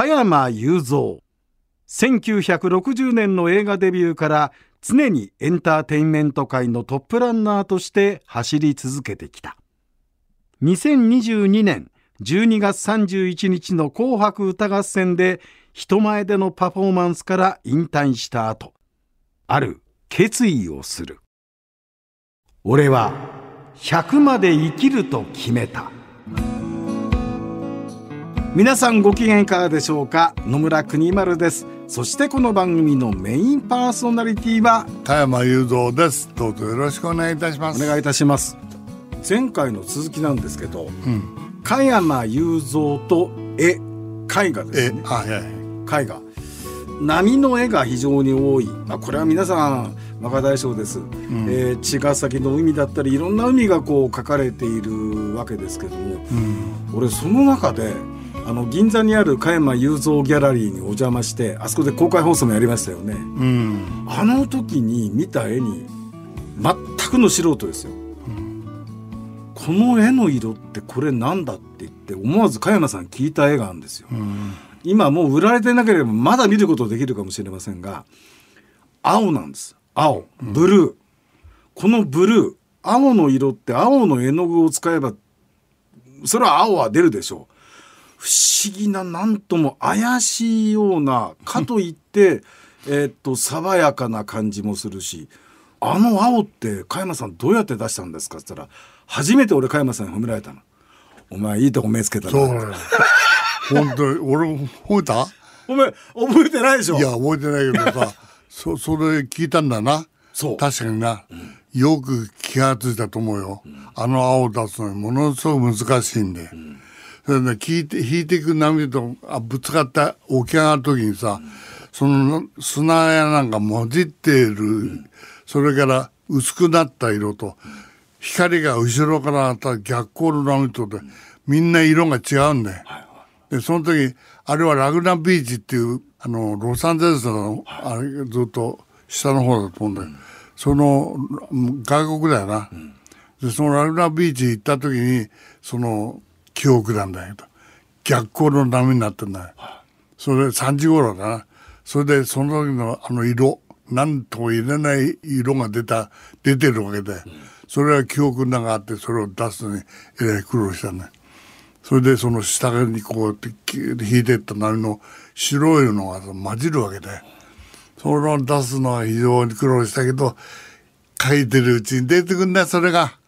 加山雄三。1960年の映画デビューから常にエンターテインメント界のトップランナーとして走り続けてきた。2022年12月31日の紅白歌合戦で人前でのパフォーマンスから引退した後ある決意をする。俺は100まで生きると決めた。皆さんご機嫌いかがでしょうか？野村国丸です。そしてこの番組のメインパーソナリティは田山雄三です。どうぞよろしくお願いいたします。お願いいたします。前回の続きなんですけど、うん、加山雄三と絵。絵画ですね。はいはい、絵画。波の絵が非常に多い、まあ、これは皆さん若大将です、うん、えー、茅ヶ崎の海だったりいろんな海がこう描かれているわけですけども、うん、俺その中であの銀座にある加山雄三ギャラリーにお邪魔してあそこで公開放送もやりましたよね、うん、あの時に見た絵に全くの素人ですよ、うん、この絵の色ってこれなんだって言って思わず加山さん聞いた絵があるんですよ、うん、今もう売られてなければまだ見ることできるかもしれませんが青なんです。青。ブルー、このブルー青の色って青の絵の具を使えばそれは青は出るでしょう不思議な何とも怪しいようなかといってえっと爽やかな感じもするしあの青って加山さんどうやって出したんですかって言ったら初めて俺加山さんに褒められたの。お前いいとこ目つけたな。そう本当に。俺褒めた？お前覚えてないでしょ？いや覚えてないけどさ そそれ聞いたんだな。そう。確かにな、うん、よく気が付いたと思うよ、うん、あの青を出すのにものすごく難しいんで、うんそれね引いて引いていく波とあぶつかった起き上がる時にさ、その砂やなんか混じっている、それから薄くなった色と光が後ろからあった逆光の波とでみんな色が違うんだよ。でその時あれはラグナビーチっていうあのロサンゼルスのあれずっと下の方だと思うんだよ。その外国だよな。でそのラグナビーチ行った時にその記憶なんだけど逆光の波になってんだよ、それ3時頃だな。それでその時のあの色何とも言えない色が出た出てるわけで、それは記憶の中あってそれを出すのにえらい苦労したねそれでその下にこうやって引いてった波の白いのが混じるわけでそれを出すのは非常に苦労したけど書いてるうちに出てくんだよそれが。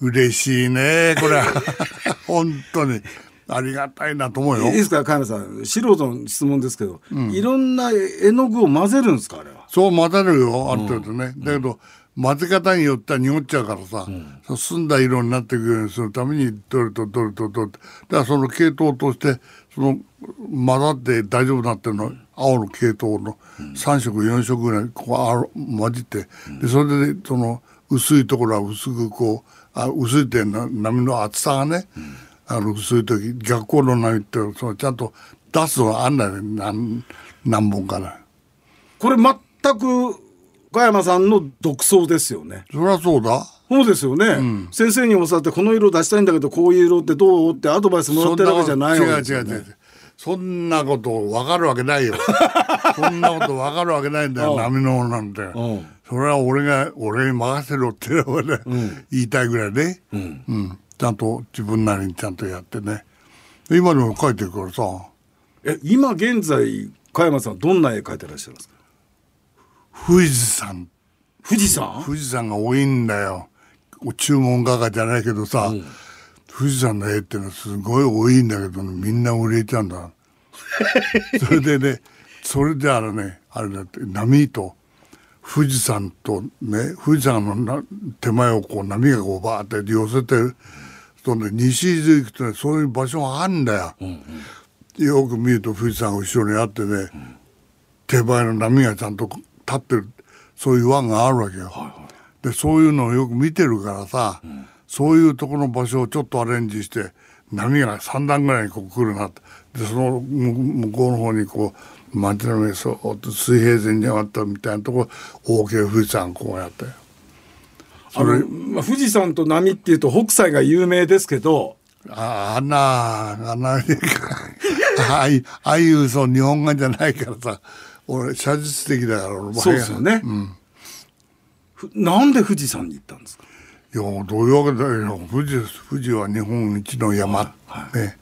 嬉しいねこれ 本当に。ありがたいなと思うよ。いいですか加山さん。素人の質問ですけど、うん、いろんな絵の具を混ぜるんですかあれは？そう混ぜるよある程度ね、うん、だけど混ぜ方によっては濁っちゃうからさ、うん、澄んだ色になっていくようにするためにどれとどれとどれと。だからその系統としてその混ざって大丈夫になってるの、青の系統の3色4色ぐらいこう混じって。でそれでその薄いところは薄くこうあ薄いって波の厚さがね、うん、あの薄い時逆光の波ってそのちゃんと出すのがあんだよ何何本かな。これ全く加山さんの独創ですよね。そりゃそうだ。そうですよね、うん、先生に教わってこの色出したいんだけどこういう色ってどうってアドバイスもらってるわけじゃないわけね、違う違う違うそんなこと分かるわけないよ そんなこと分かるわけないんだよ波のなんて。それは俺が俺に任せろっていうのね、うん、言いたいぐらいね、うん、うん、ちゃんと自分なりにちゃんとやってね。今でも描いてるからさ。え今現在加山さんどんな絵描いてらっしゃるんですか？富士山。富士山？富士山が多いんだよ。注文画家じゃないけどさ、うん、富士山の絵ってのはすごい多いんだけど、ね、みんな売れちゃうんだ。それでねそれであのねあれだって波と富士山とね富士山の手前をこう波がこうバーって寄せてるとね西伊豆行くとねそういう場所があるんだよ、うんうん、よく見ると富士山が後ろにあってね、うん、手前の波がちゃんと立ってるそういう湾があるわけよ、はいはい、でそういうのをよく見てるからさ、うん、そういうところの場所をちょっとアレンジして波が3段ぐらいにこう来るなって。でその向こうの方にこう街の上そっと水平線に上がったみたいなとこ大きな富士山こうやってあの、まあ、富士山と波っていうと北斎が有名ですけど。ああんなあんなあああいうそう日本語じゃないからさ俺写実的だからそうですよね、うん、なんで富士山に行ったんですか？いやどういうわけだよ。富士富士は日本一の山、はいはい、ね。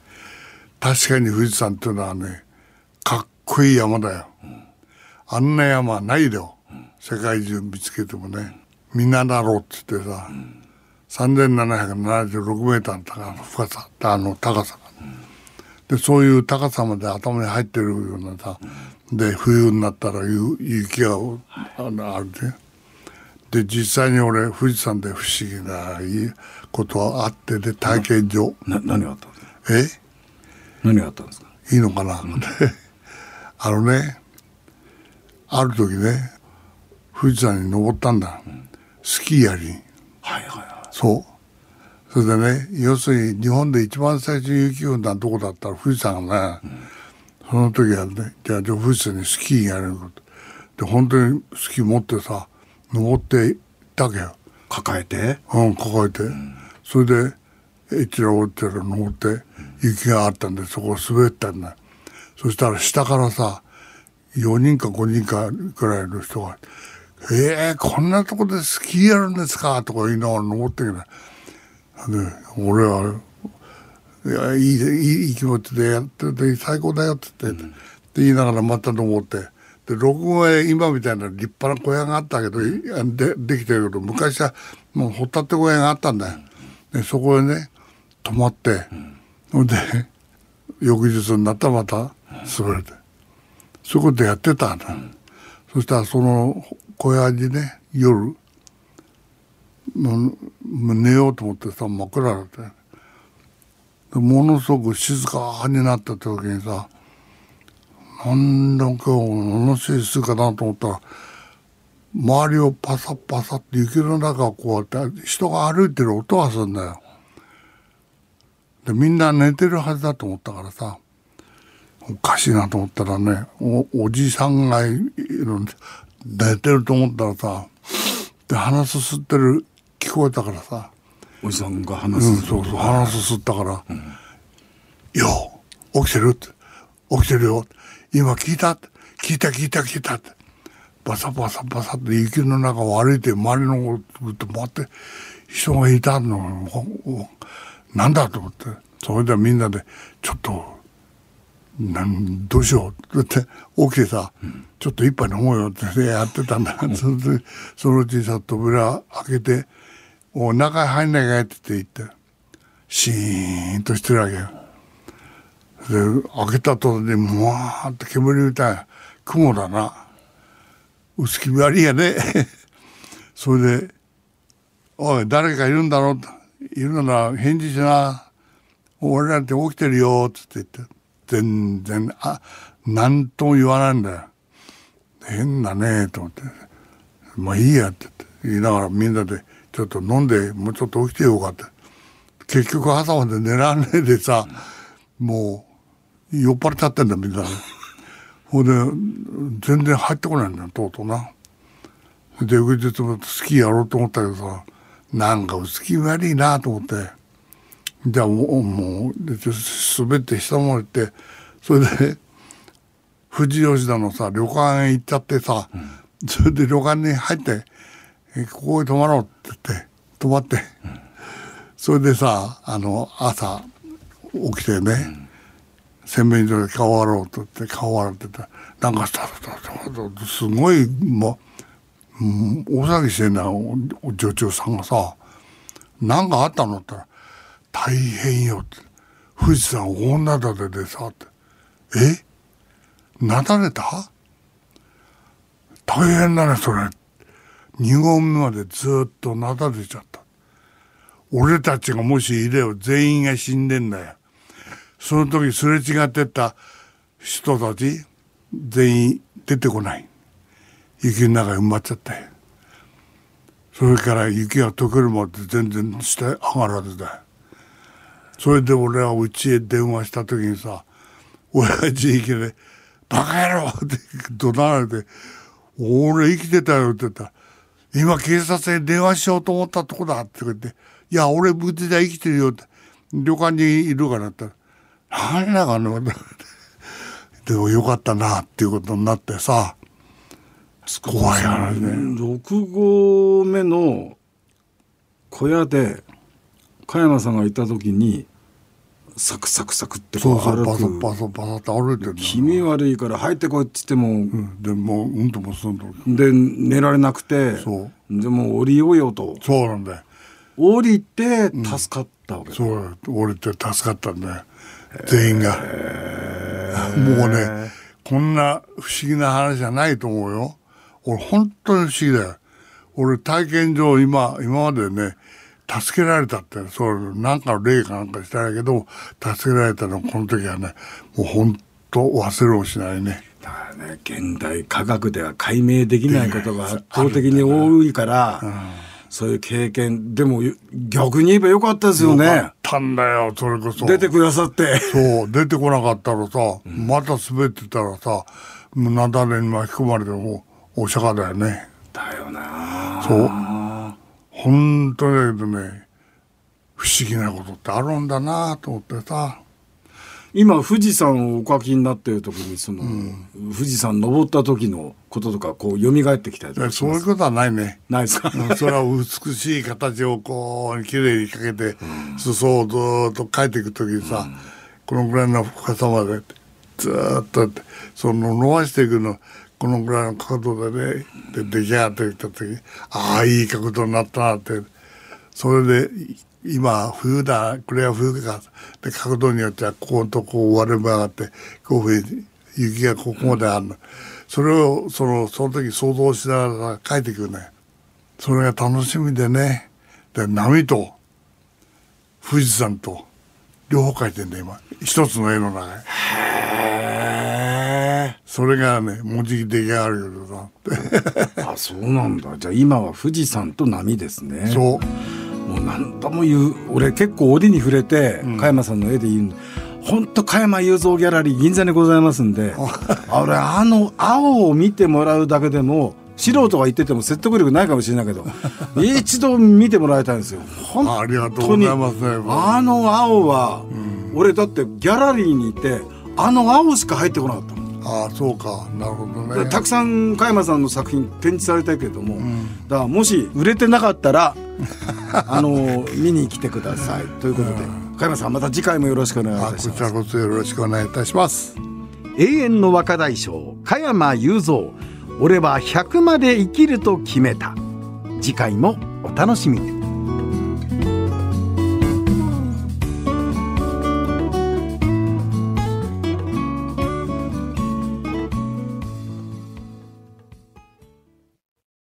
確かに富士山っていうのはねかっこいい山だよ、うん、あんな山ないよ、うん、世界中見つけてもね。みんなだろうっつってさ、うん、3776メーターの高さ深さあの高さでそういう高さまで頭に入ってるようなさ、で冬になったら雪があのあるね。で実際に俺富士山で不思議ないいことはあってで体験上な何があったんですかえ？何があったんですか？いいのかな、うん、あのねある時ね富士山に登ったんだ、うん、スキーやり。はいはいはい。そう。それでね要するに日本で一番最初に雪降んだとこだったら富士山がね、うん、その時はねじゃあ富士山にスキーやること。で本当にスキー持ってさ登っていったわけよ。抱えて？うん抱えて、うん、それでえちらおちら登って雪があったんでそこ滑ったんだそしたら下からさ4人か5人かぐらいの人が「えー、こんなとこでスキーやるんですか?」とか言いながら登ってきてで俺はいやいいいい気持ちでやってて最高だよって言って、うん、言いながらまた登ってで六号へ今みたいな立派な小屋があったけど、うん、でできてるけど昔はもう掘ったって小屋があったんだよ。でそこへね泊まって、うん、で翌日になったらまた滑れて、そういうことやってたんだ、そしたらその小屋にね夜もう寝ようと思ってさ真っ暗だって。ものすごく静かになった時にさなんだ今日ものすごい静かだなと思ったら周りをパサパサって雪の中をこうやって人が歩いてる音がするんだよ。でみんな寝てるはずだと思ったからさおかしいなと思ったらねおおじさんがいる寝てると思ったらさで鼻すすってる聞こえたからさ。おじさんが話す、うん、そうそう鼻すすったから「うん、よ起きてる?」って「起きてるよ」今聞いた?」って「聞いた聞いた聞いた」って。バサバサバサって雪の中を歩いて周りのこと回って人がいたのなんだと思って。それでみんなでちょっとなんどうしよう？って起きてさ、うん、ちょっと一杯飲もうよってやってたんだ、うん、それでそのうちさ扉開けて「お中入んないかい?」って言ってシーンとしてるわけよ。で開けたとでもわーって煙みたい雲だな薄気味悪いやね それで「おい誰かいるんだろ?」いるなら返事しな俺らって起きてるよ」っつって言って全然あ何とも言わないんだよ。変だねと思って「まあいいや」って言いながらみんなでちょっと飲んでもうちょっと起きてようかって結局朝まで寝らんねえでさ、もう酔っ払っちゃってんだみんな。ほんで全然入ってこないんだよとうとうな。で翌日もスキーやろうと思ったけどさなんか薄気悪いなと思って。じゃあもうもう滑って下まで行ってそれで富士吉田のさ旅館へ行っちゃってさ、うん、それで旅館に入って「ここへ泊まろう」って言って泊まって、うん、それでさあの朝起きてね、うん、洗面所で顔洗おうとって顔洗ってた。なんかさすごいもう大騒ぎしてんだよ女中さんがさ「何かあったの?」って言ったら「大変よ」って「富士山大なだれでさ」って「え？なだれた？大変だねそれ」2合目までずっとなだれちゃった。俺たちがもしいれよ全員が死んでんだよ。その時すれ違ってた人たち全員出てこない。雪の中に埋まっちゃったよ。それから雪が溶けるまで全然下上がらずだよ。それで俺はうちへ電話した時にさ親父行きで「バカ野郎!」って怒鳴られて「俺生きてたよ」って言ったら「今警察に電話しようと思ったとこだ」って言って「いや俺無事で生きてるよ」って旅館にいるからって言ったら「何だかね」でもよかったなっていうことになってさ怖い話ね6合目の小屋で加山さんがいた時にサクサクサクってこうそうそうパソパソって歩いてる気味悪いから入ってこいっつっても、うん、でもううんともすんとで寝られなくてそう。でも降りようよと。そうなんだよ。降りて助かったわけ、うん、そう降りて助かったんだよ。全員が。もうねこんな不思議な話じゃないと思うよ。俺本当に不思議だよ。俺体験上今今までね助けられたってそうなんかの例かなんかしたらけど助けられたのこの時はねもう本当忘れもしないね。だからね現代科学では解明できないことが圧倒的に多いから。そういう経験でも逆に言えばよかったですよね。よたんだよそれこそ。出てくださって。そう出てこなかったらさ、うん、また滑ってたらさもう雪崩に巻き込まれてもお釈迦だよね。だよな。そう。本当だけどね不思議なことってあるんだなと思ってさ。今富士山をお書きになっている時にその、うん、富士山登った時のこととかこう蘇ってきたりとかそういうことはないね。ないですか、それは美しい形をこう綺麗にかけて、うん、裾をずっと描いていく時にさ、うん、このぐらいの深さまでずっとその伸ばしていくのこのぐらいの角度でねで出来上がってきた時ああいい角度になったなって。それで今冬だこれは冬かで角度によってはこことこう割れ曲がってこういうふうに雪がここまであるの、それをそのその時想像しながら描いていくねそれが楽しみでね。で波と富士山と両方描いてんだ今。一つの絵の中で。それがね文字出来上がるよ あそうなんだ。じゃあ今は富士山と波ですね。そう。もう何度も言う俺結構折に触れて、うん、加山さんの絵で言う本当加山雄三ギャラリー銀座にございますん。で俺あの青を見てもらうだけでも素人が言ってても説得力ないかもしれないけど 一度見てもらいたいんですよ。本当に。ありがとうございます、ね、あの青は、うん、俺だってギャラリーにいてあの青しか入ってこなかったああそうか。なるほどね。たくさん加山さんの作品展示されたけれども、うん、だからもし売れてなかったら あの見に来てください。ということで、うん、加山さんまた次回もよろしくお願いします。こちらこそよろしくお願いいたします。永遠の若大将加山雄三。俺は100まで生きると決めた。次回もお楽しみに